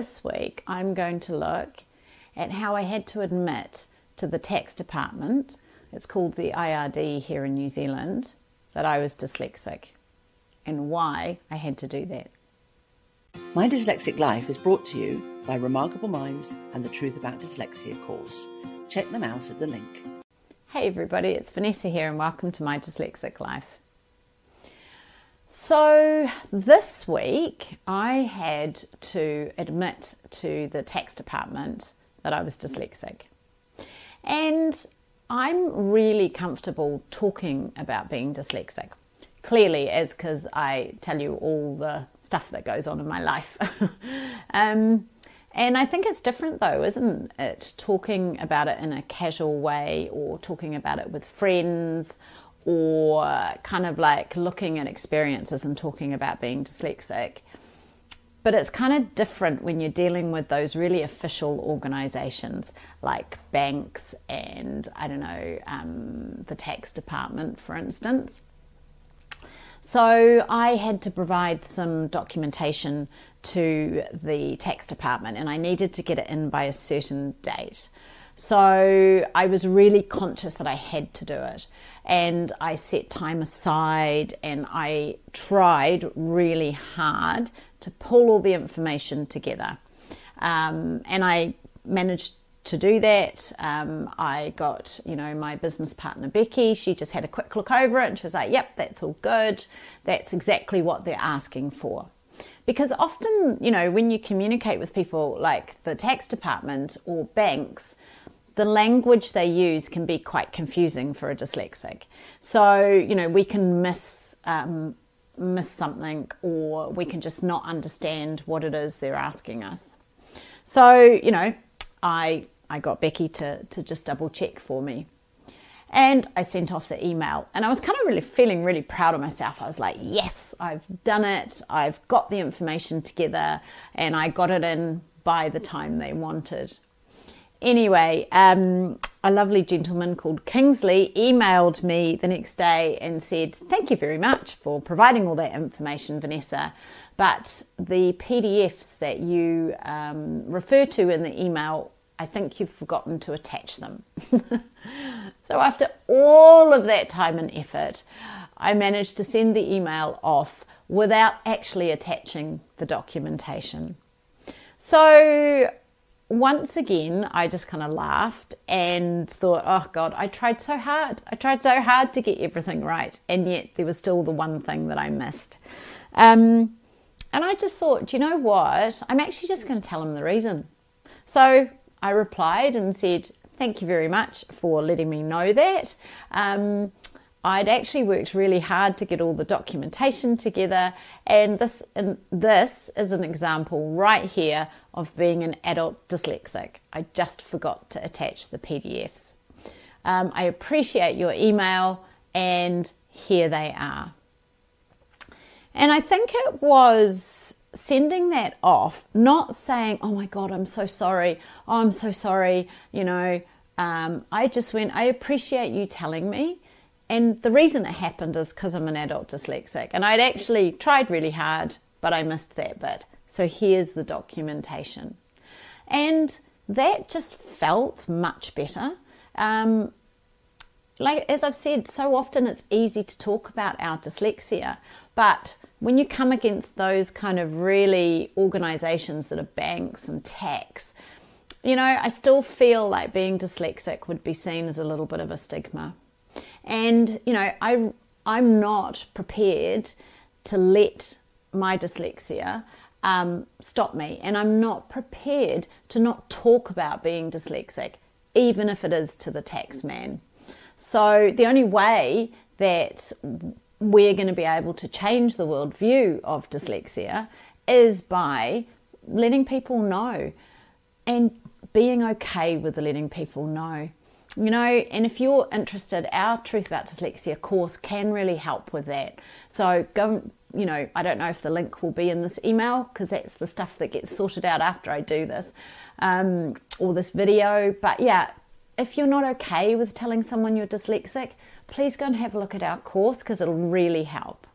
this week I'm going to look at how I had to admit to the tax department, it's called the IRD here in New Zealand, that I was dyslexic and why I had to do that. My Dyslexic Life is brought to you by Remarkable Minds and the Truth About Dyslexia course. Check them out at the link. Hey everybody, it's Vanessa here and welcome to My Dyslexic Life. So, this week I had to admit to the tax department that I was dyslexic. And I'm really comfortable talking about being dyslexic. Clearly, as because I tell you all the stuff that goes on in my life. um, and I think it's different though, isn't it? Talking about it in a casual way or talking about it with friends or kind of like looking at experiences and talking about being dyslexic. But it's kind of different when you're dealing with those really official organizations like banks and, I don't know, um, the tax department, for instance. So I had to provide some documentation to the tax department and I needed to get it in by a certain date. So I was really conscious that I had to do it. And I set time aside and I tried really hard to pull all the information together. Um, and I managed to do that. Um, I got, you know, my business partner Becky, she just had a quick look over it and she was like, yep, that's all good. That's exactly what they're asking for. Because often, you know, when you communicate with people like the tax department or banks, the language they use can be quite confusing for a dyslexic. So, you know, we can miss um, miss something or we can just not understand what it is they're asking us. So, you know, I I got Becky to to just double check for me. And I sent off the email and I was kind of really feeling really proud of myself. I was like, yes, I've done it. I've got the information together and I got it in by the time they wanted. Anyway, um, a lovely gentleman called Kingsley emailed me the next day and said, Thank you very much for providing all that information, Vanessa. But the PDFs that you um, refer to in the email, I think you've forgotten to attach them. so, after all of that time and effort, I managed to send the email off without actually attaching the documentation. So once again, I just kind of laughed and thought, oh God, I tried so hard. I tried so hard to get everything right. And yet there was still the one thing that I missed. Um, and I just thought, you know what? I'm actually just going to tell him the reason. So I replied and said, thank you very much for letting me know that. Um, I'd actually worked really hard to get all the documentation together, and this and this is an example right here of being an adult dyslexic. I just forgot to attach the PDFs. Um, I appreciate your email, and here they are. And I think it was sending that off, not saying, "Oh my God, I'm so sorry. Oh, I'm so sorry." You know, um, I just went, "I appreciate you telling me." And the reason it happened is because I'm an adult dyslexic. And I'd actually tried really hard, but I missed that bit. So here's the documentation. And that just felt much better. Um, like as I've said, so often it's easy to talk about our dyslexia, but when you come against those kind of really organizations that are banks and tax, you know, I still feel like being dyslexic would be seen as a little bit of a stigma. And, you know, I, I'm not prepared to let my dyslexia um, stop me. And I'm not prepared to not talk about being dyslexic, even if it is to the tax man. So the only way that we're going to be able to change the worldview of dyslexia is by letting people know and being okay with letting people know you know, and if you're interested, our Truth About Dyslexia course can really help with that. So go, you know, I don't know if the link will be in this email because that's the stuff that gets sorted out after I do this um, or this video. But yeah, if you're not okay with telling someone you're dyslexic, please go and have a look at our course because it'll really help.